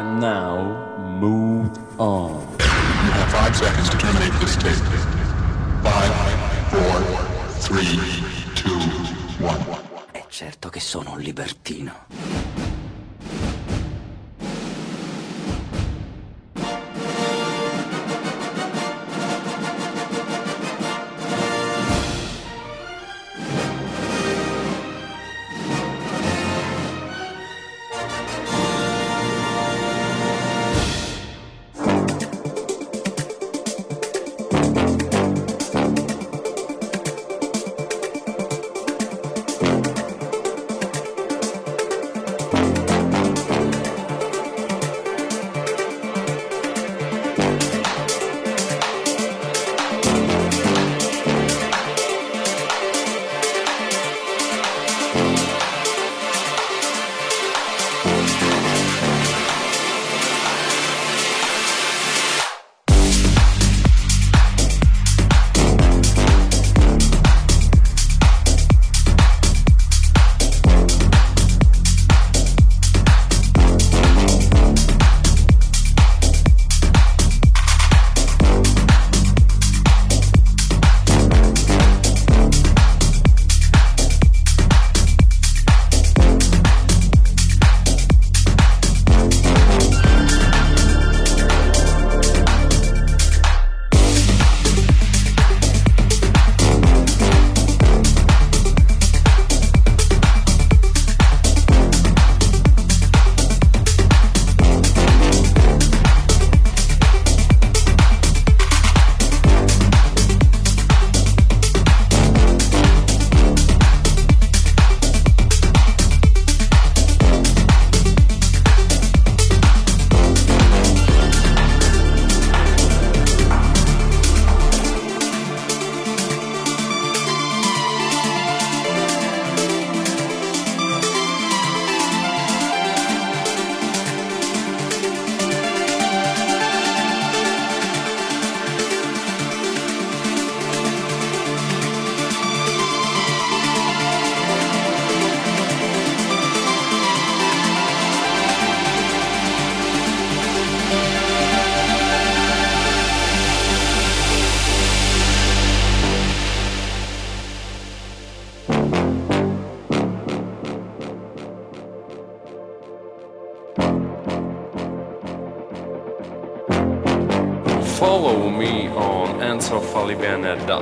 And now, move on. You have five seconds to terminate this tape. Five, four, three, two, one. È certo che sono un libertino. чемпионат дал.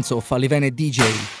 Enzo Falivene DJ.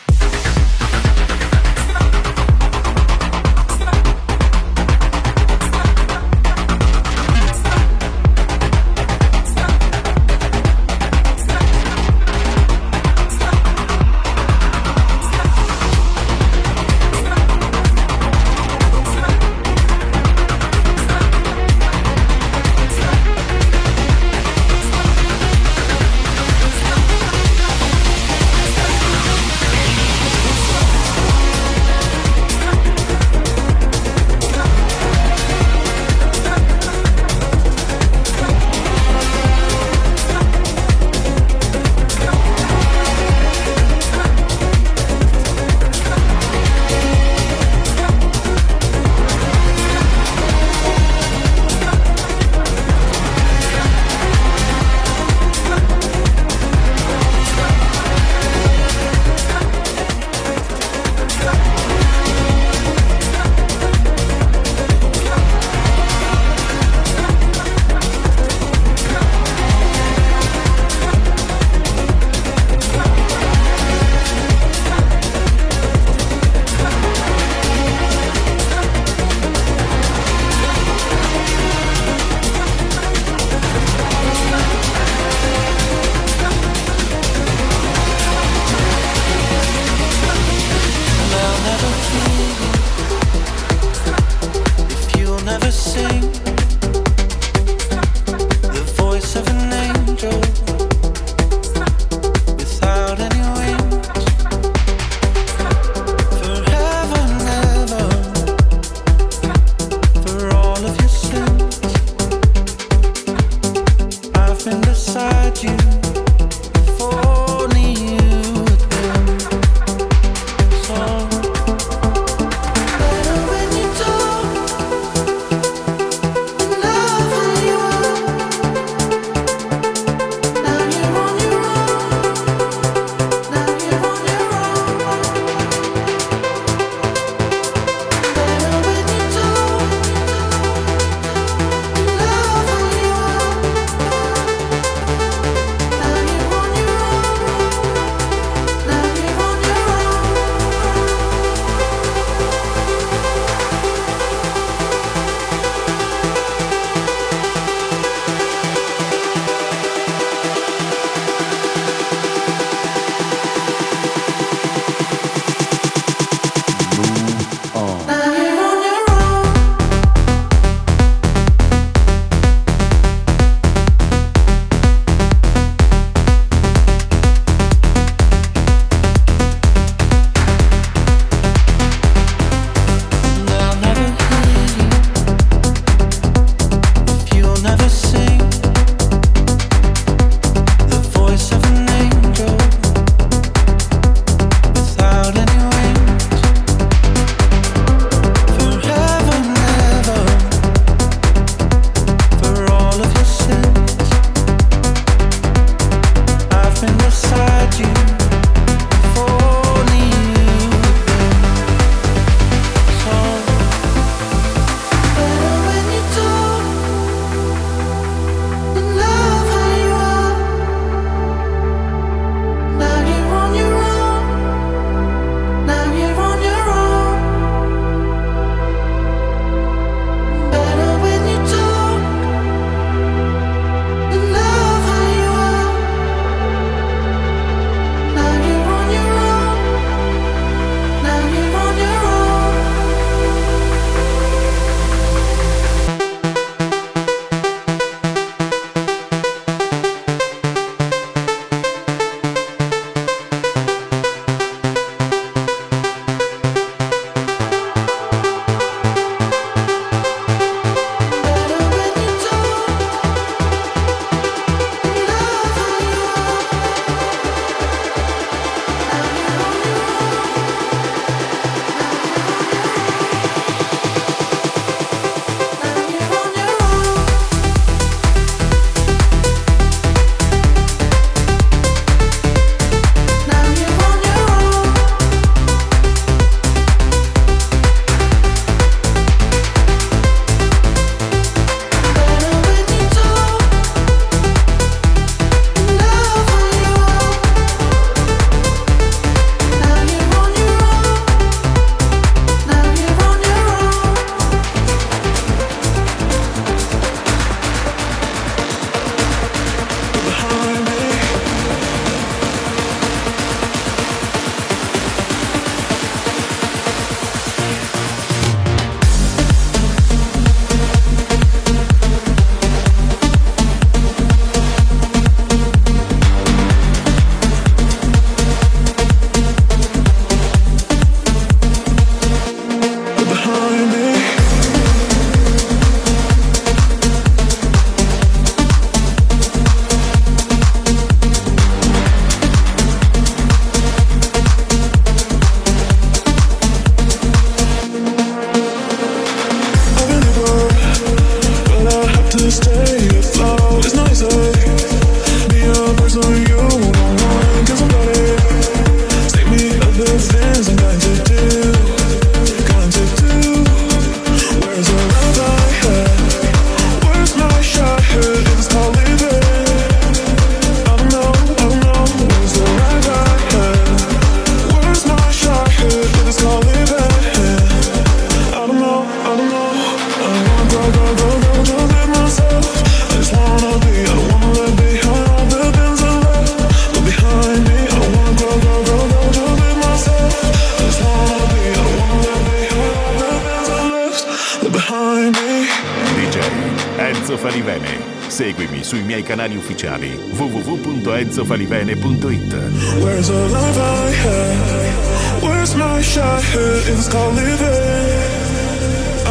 Seguimi sui miei canali ufficiali www.enzofalivene.it I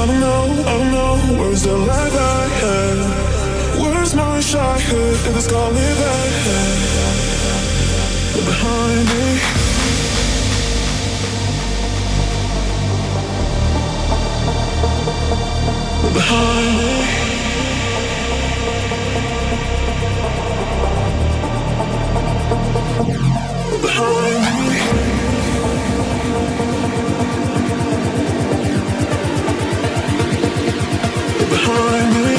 don't know, I don't know, where's the life I had? Where's my childhood if it's calling back? Behind me. But behind me. behind me.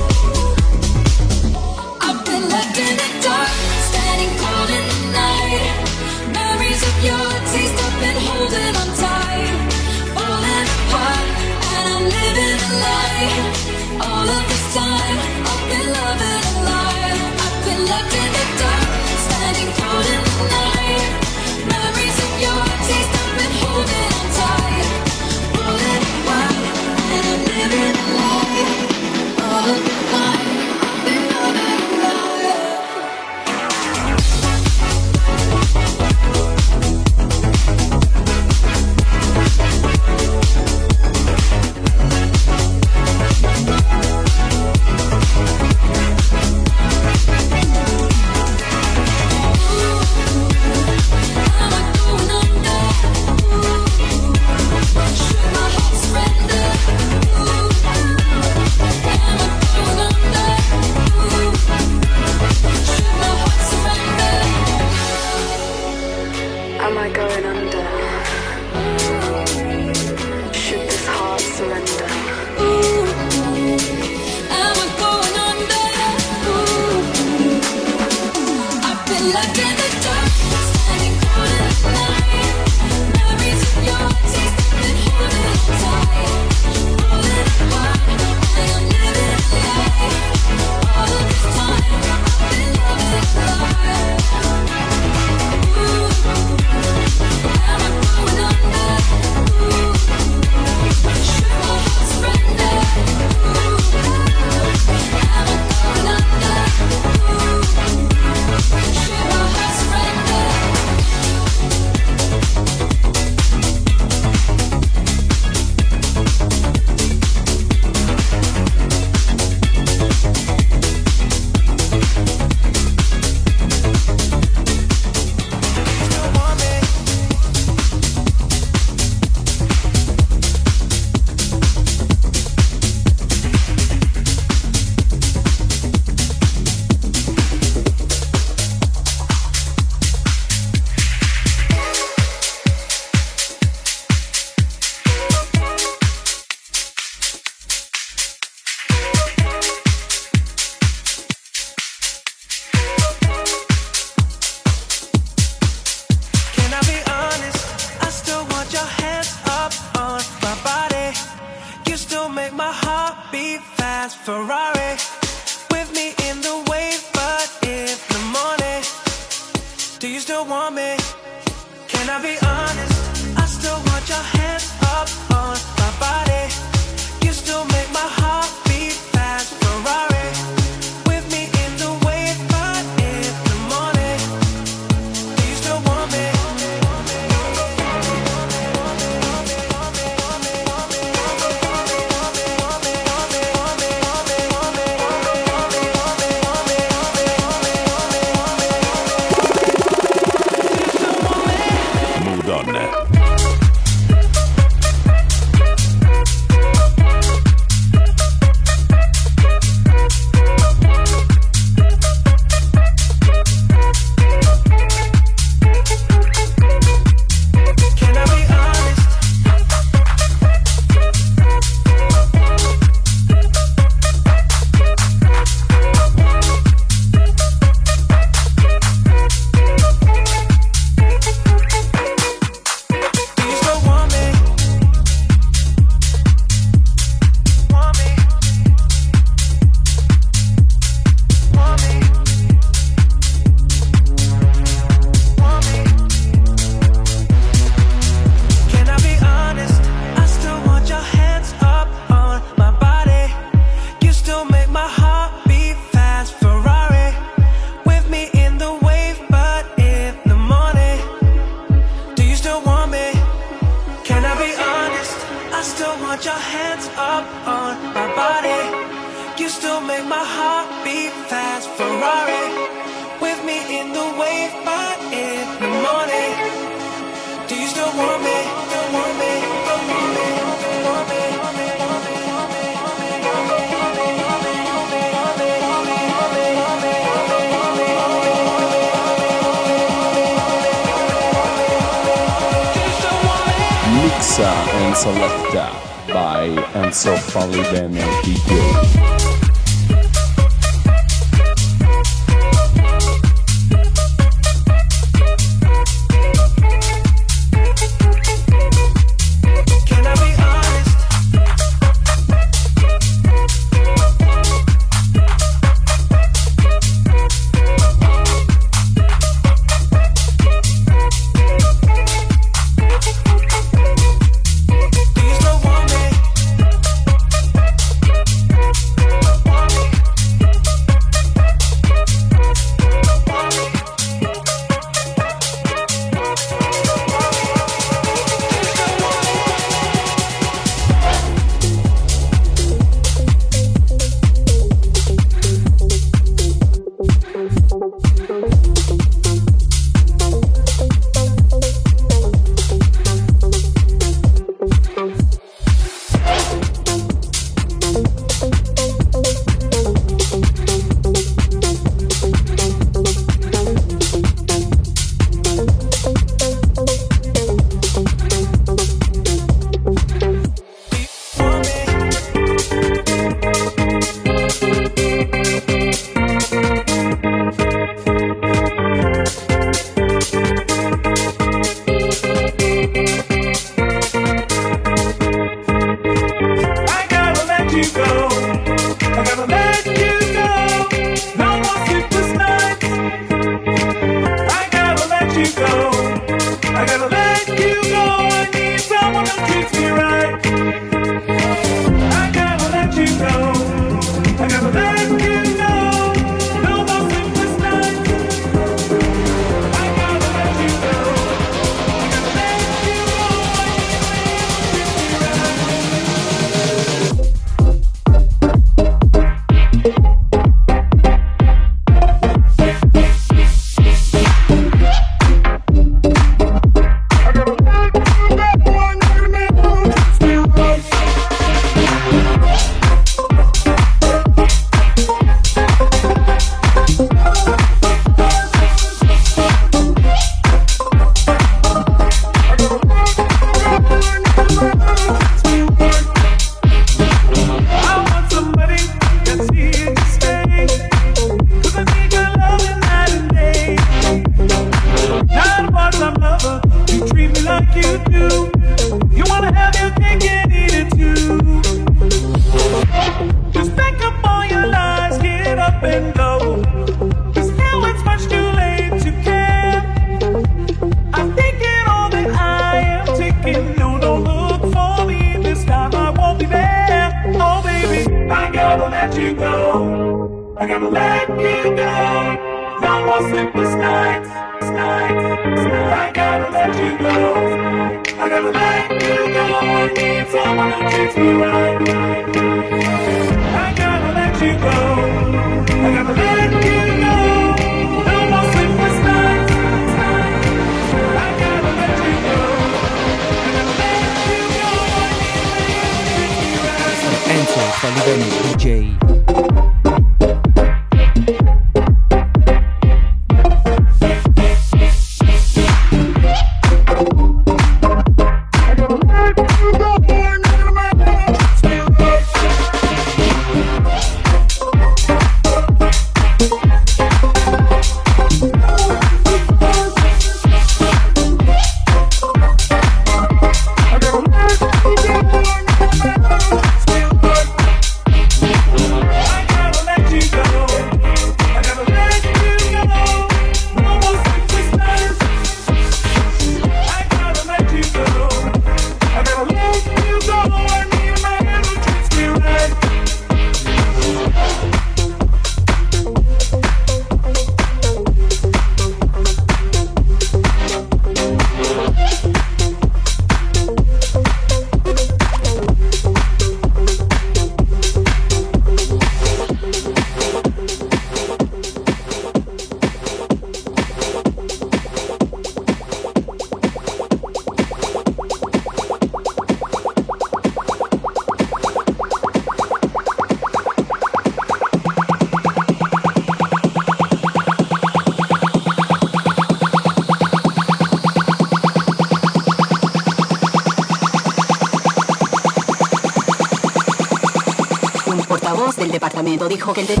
trabajo que te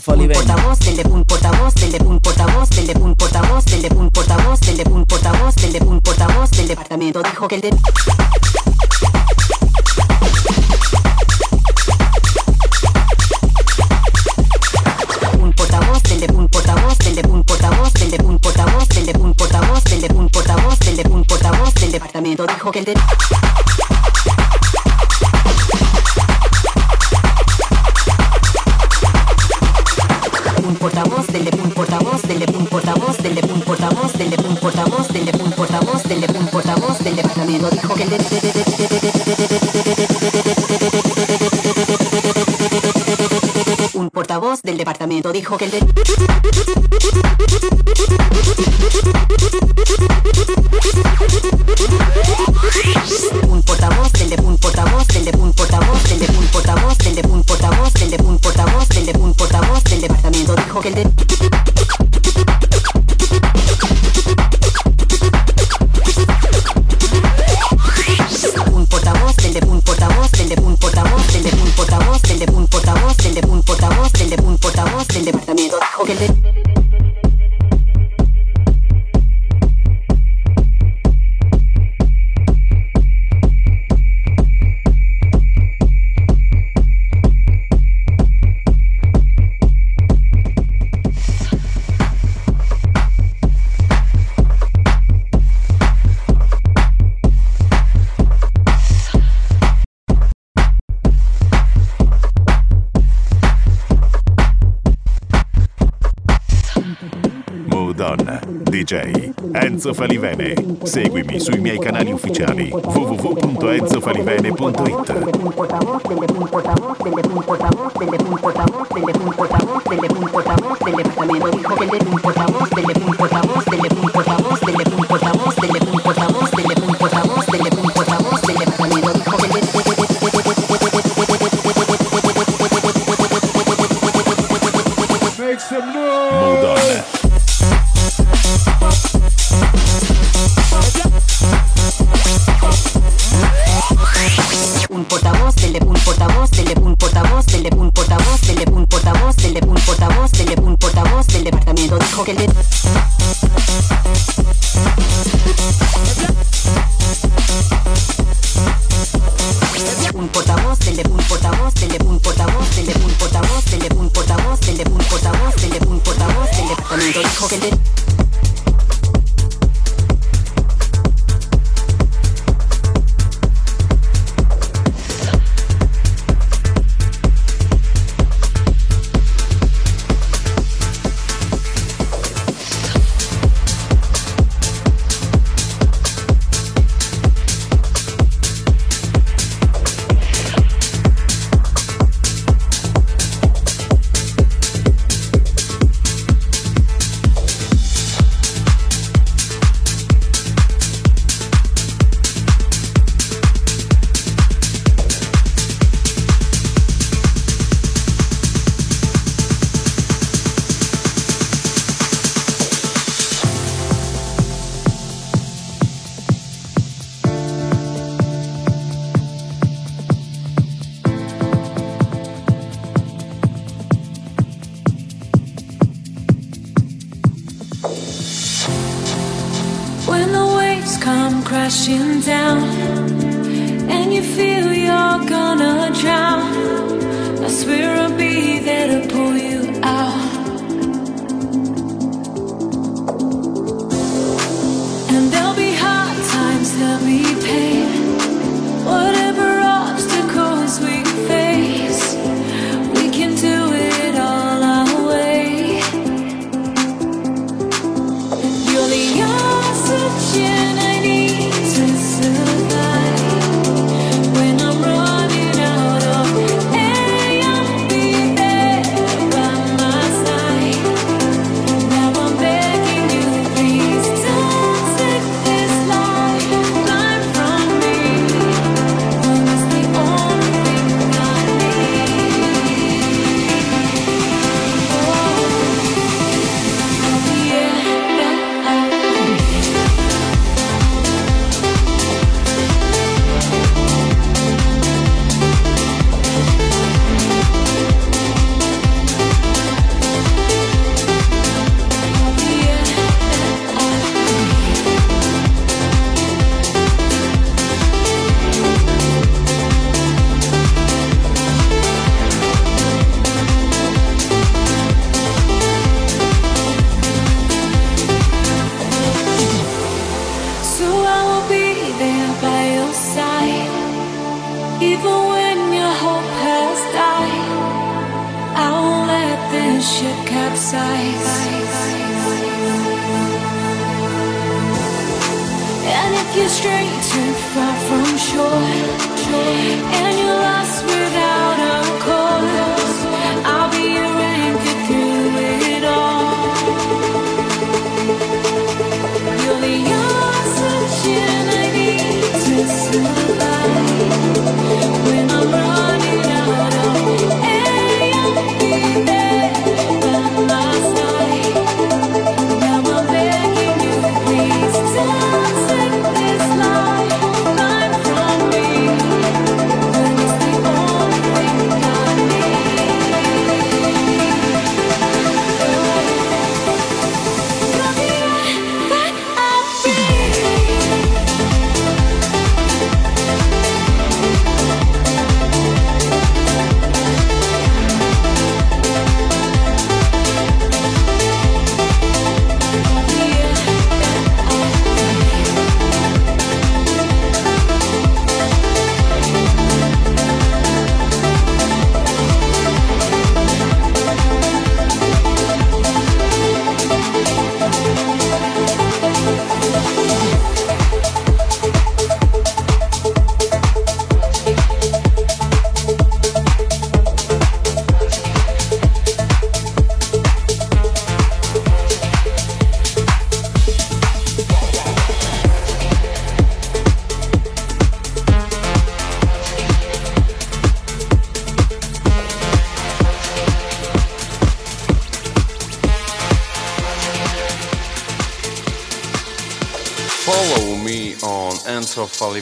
Falivene. Portavoz del de un portavoz del de un portavoz del de un portavoz del de un portavoz del de un portavoz del de un portavoz del departamento dijo que el un portavoz del de un portavoz del de un portavoz del de un portavoz del de un portavoz del de un portavoz del de un portavoz del departamento dijo que el un portavoz del departamento dijo que el un portavoz del departamento dijo que el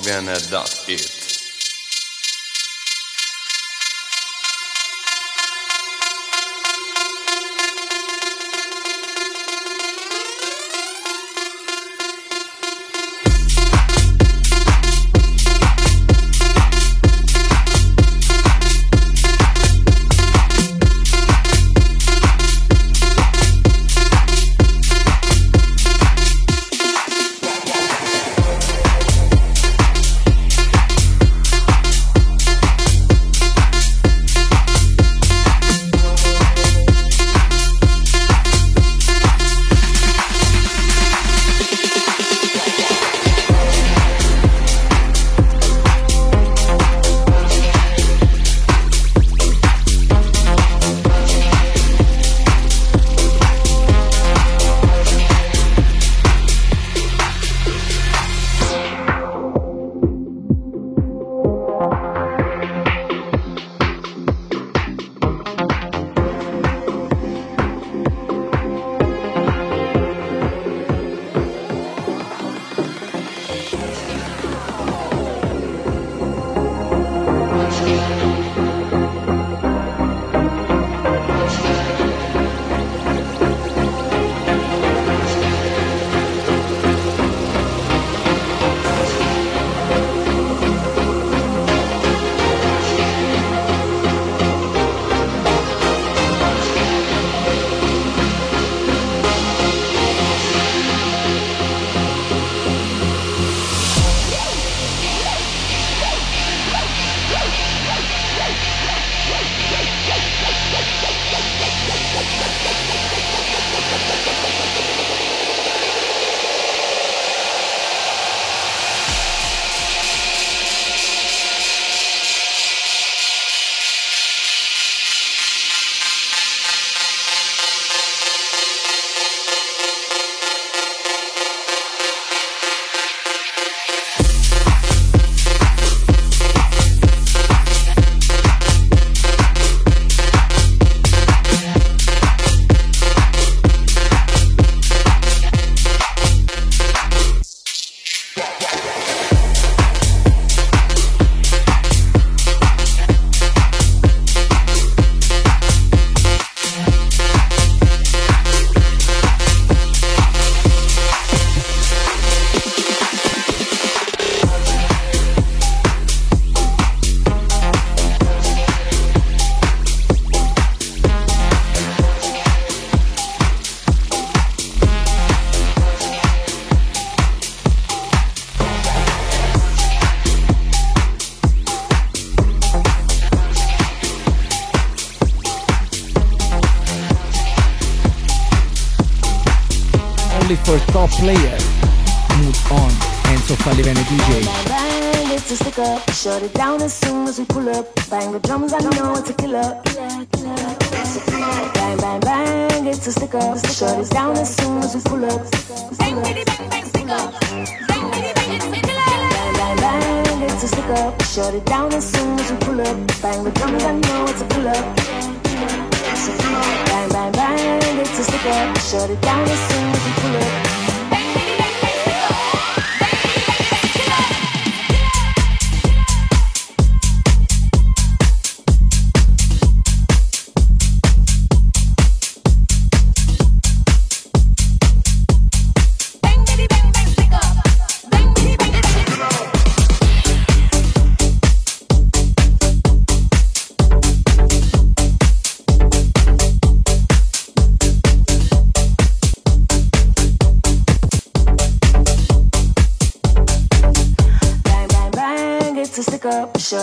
enzofalivene.it.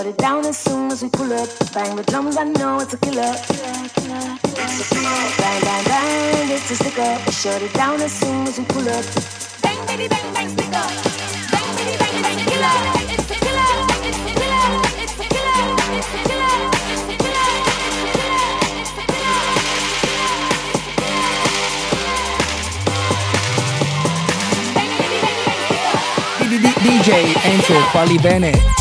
Shut it down as soon as we pull up. Bang the drums, I know it's a killer. Bang, bang, bang, it's a stick up. Shut it down as soon as we pull up. Bang, bang, bang, bang, stick up. Bang, baby, bang, bang, killer. It's a killer. It's a killer. It's a killer. It's a killer. It's a killer. DJ Enzo Falivene. Bang,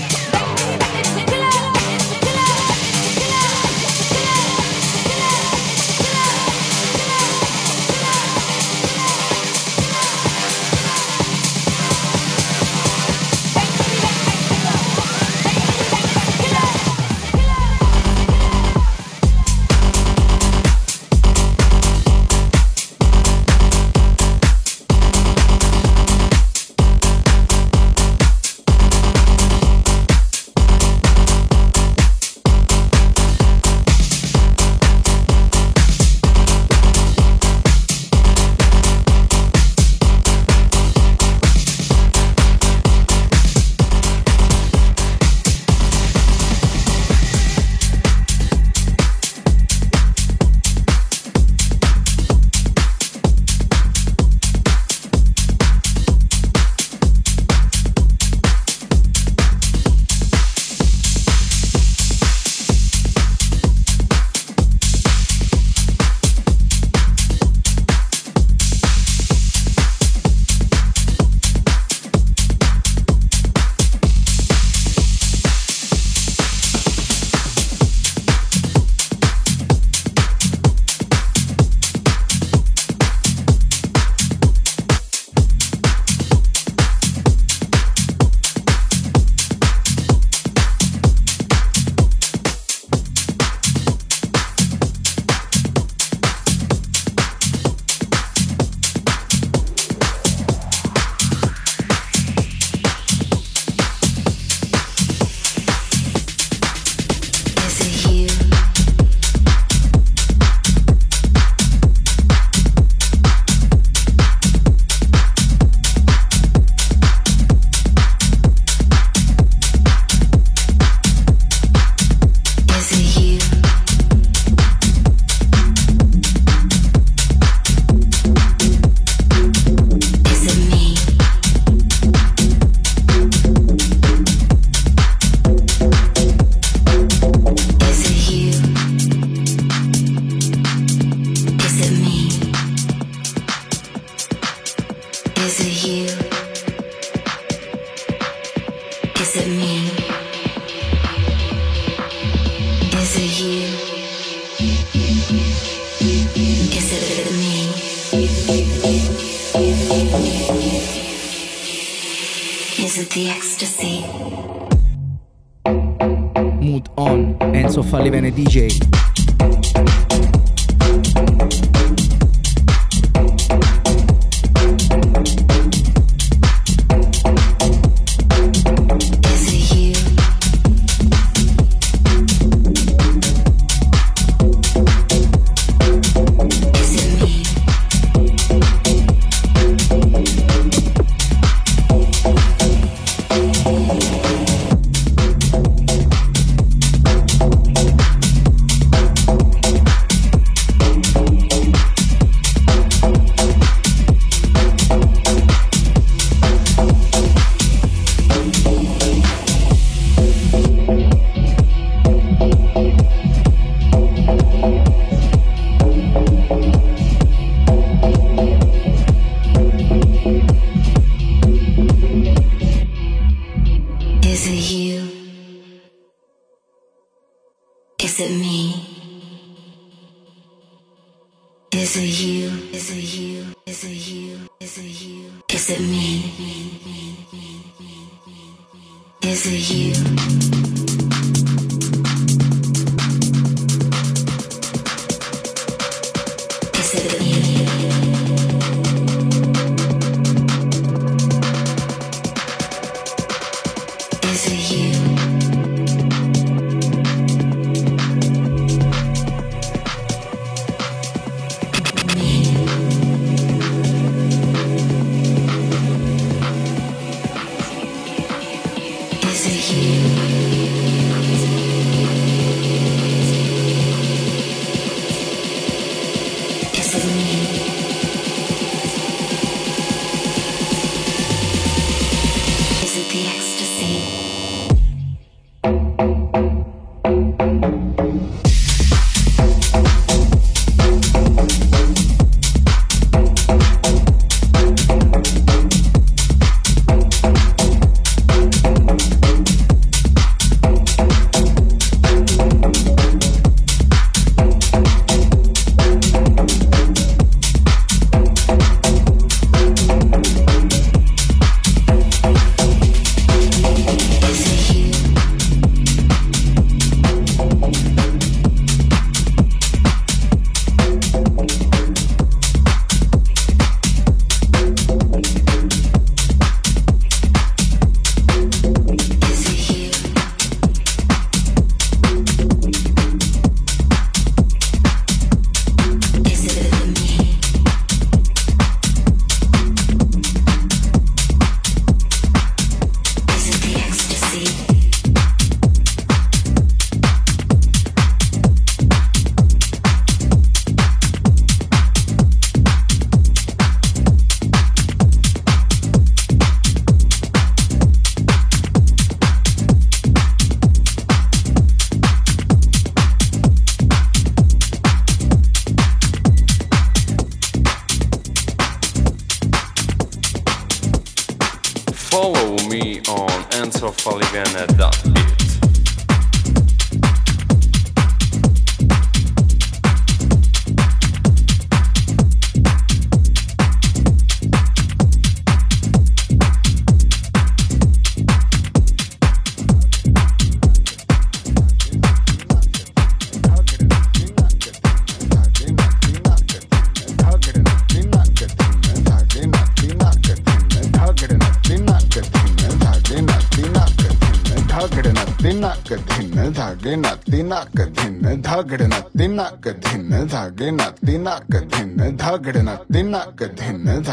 It me?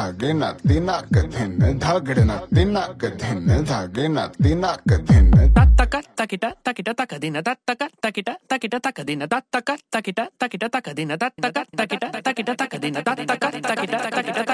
धागे नाती नाक धिन धागड़ नाती नाक धिन धागे नाती नाक धिन तत्तक तकिट तकिट तक दिन तत्तक तकिट तकिट तक दिन तत्तक तकिट तकिट तक दिन तत्तक तकिट तकिट तक दिन तत्तक तकिट तकिट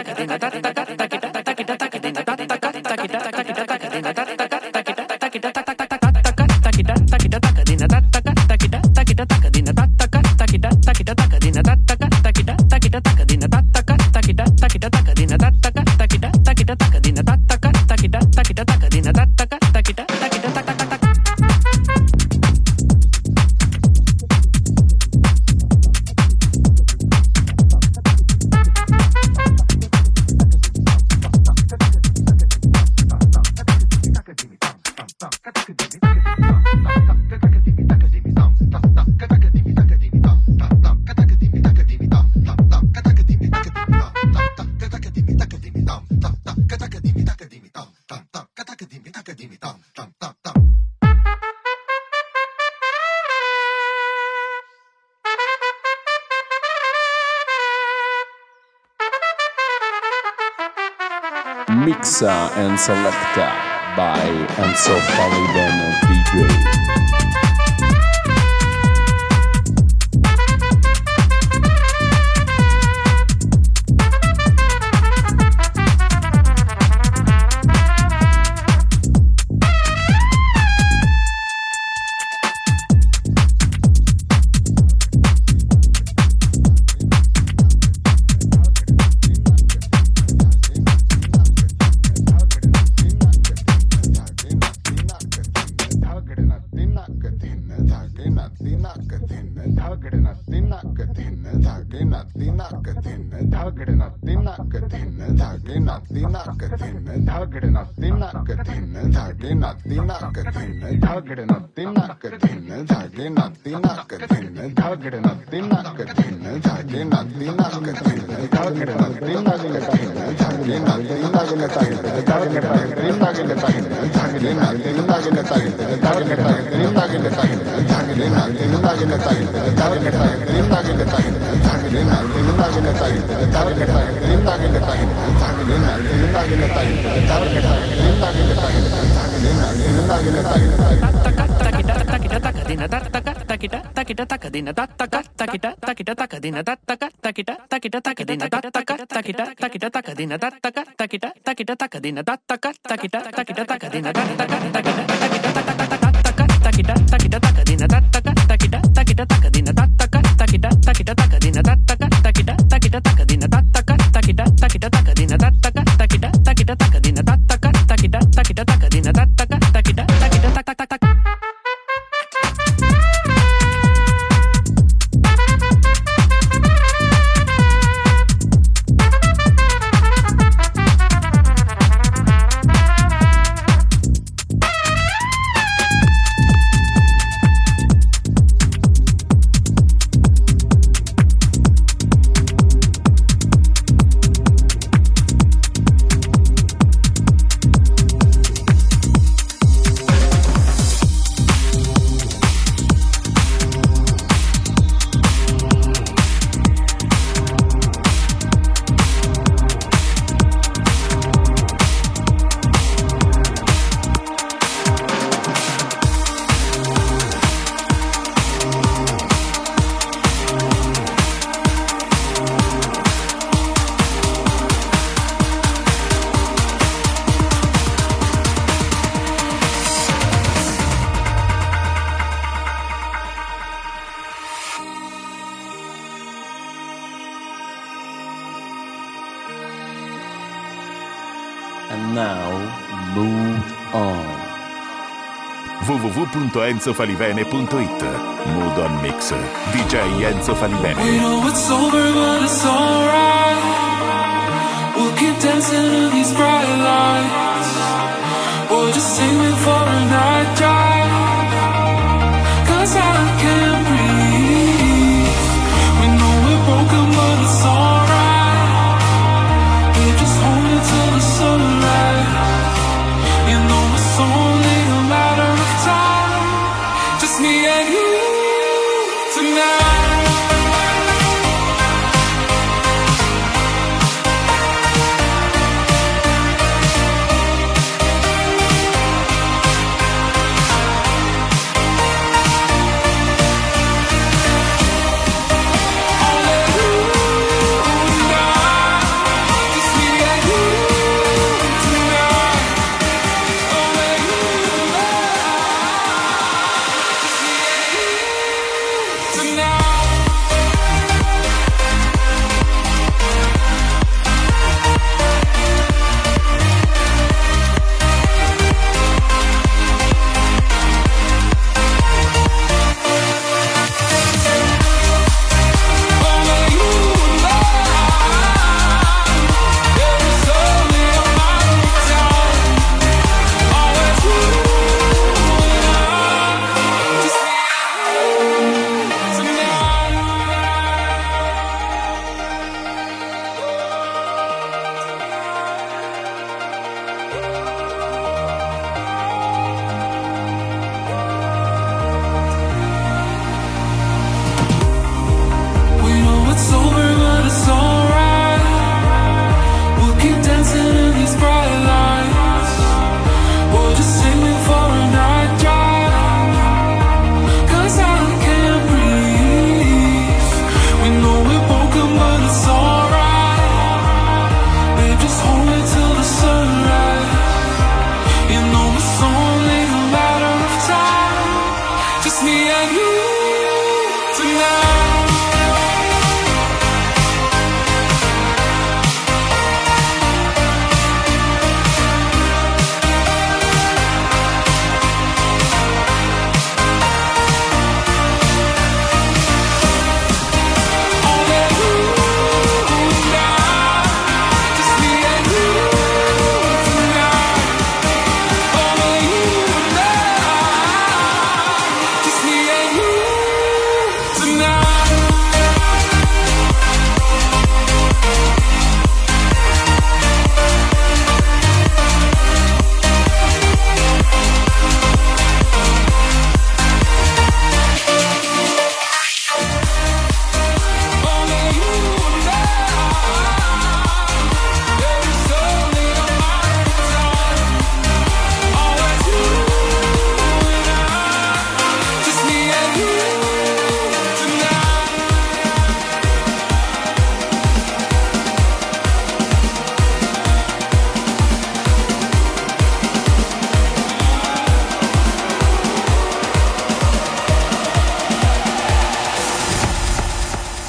Mixer and Selector by Enzo Falivene DJ. ಗೆಲ್ಲೆ ತಾಗಿದ್ದೆ ಗೆದ್ದಾಗಿಲ್ಲೆ ತಾಗಿದ್ದೆ ನಿಂದಾಗಿಲ್ಲೆ ತಾಗಿದ್ದೆ ಇದ್ದಾಗಿಲ್ಲೆ ನಾಗಿದ್ದೆ ನಿಂದಾಗಿಲ್ಲೆ ತಾಗಿದ್ದೆ ಗೆದ್ದಾಗಿಲ್ಲೆ ತಾಗಿದ್ದೆ ನಿಂದಾಗಿಲ್ಲೆ ತಾಗಿದ್ದೆ ಇದ್ದಾಗಿಲ್ಲೆ ನಾಗಿದ್ದೆ ನಿಂದಾಗಿಲ್ಲೆ ತಾಗಿದ್ದೆ ಗೆದ್ದಾಗಿಲ್ಲೆ ತಾಗಿದ್ದೆ ನಿಂದಾಗಿಲ್ಲೆ ತಾಗಿದ್ದೆ ಇದ್ದಾಗಿಲ್ಲೆ ನಾಗಿದ್ದೆ ನಿಂದಾಗಿಲ್ಲೆ ತಾಗಿದ್ದೆ ಗೆದ್ದಾಗಿಲ್ಲೆ ತಾಗಿದ್ದೆ ನಿಂದಾಗಿಲ್ಲೆ ತಾಗಿದ್ದೆ ಇದ್ದಾಗಿಲ್ಲೆ ನಾಗಿದ್ದೆ ನಿಂದಾಗಿಲ್ಲೆ ತಾಗಿದ್ದೆ ಗೆದ್ದಾಗಿಲ್ಲೆ ತಾಗಿದ್ದೆ ನಿಂದಾಗಿಲ್ಲೆ ತಾಗಿದ್ದೆ ಇದ್ದಾಗಿಲ್ಲೆ ನಾಗಿದ್ದೆ ನಿಂದಾಗಿಲ್ಲೆ ತಾಗಿದ್ದೆ ತಕ್ಕದಿನ ತತ್ತಕ ತಕಿಟ ತಕಿಟ ತಕದಿನ ತತ್ತಕ ತಕಿಟ ತಕಿಟ ತಕದಿನ ತತ್ತಕ ತಕಿಟ ತಕಿಟ ತಕದಿನ ತತ್ತಕ ತಕಿಟ ತಕಿಟ ತಕದಿನ ತತ್ತಕ ತಕಿಟ ತಕಿಟ ತಕದಿನ ತತ್ತಕ ತಕಿಟ ತಕಿಟ ತಕದಿನ ತತ್ತಕ ತಕಿಟ ತಕಿಟ ತಕದಿನ ತತ್ತಕ ತಕಿಟ ತಕಿಟ ತಕದಿನ ತತ್ತಕ ತಕಿಟ ತಕಿಟ ತಕದಿನ now, move on. www.enzofalivene.it Mood on Mix DJ Enzo We Falivene know it's over, but it's alright. We'll keep dancing in these bright lights. We're just aiming for a night drive.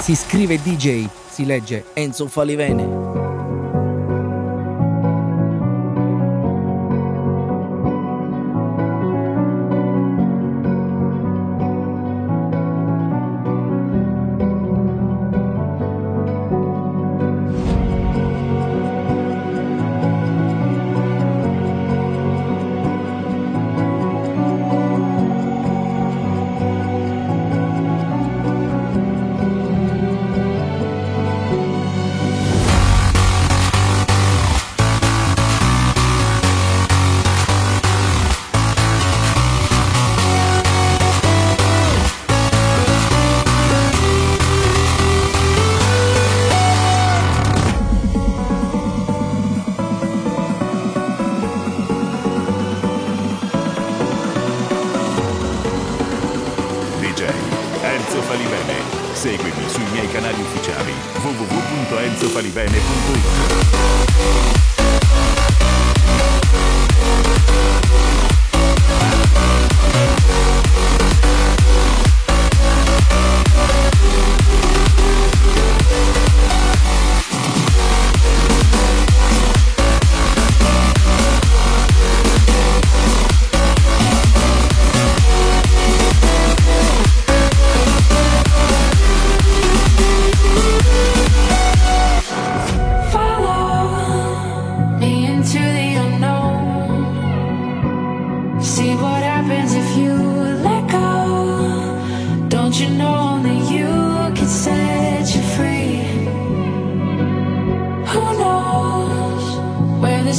Si scrive DJ, si legge Enzo Falivene.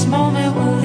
moment will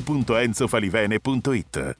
www.enzofalivene.it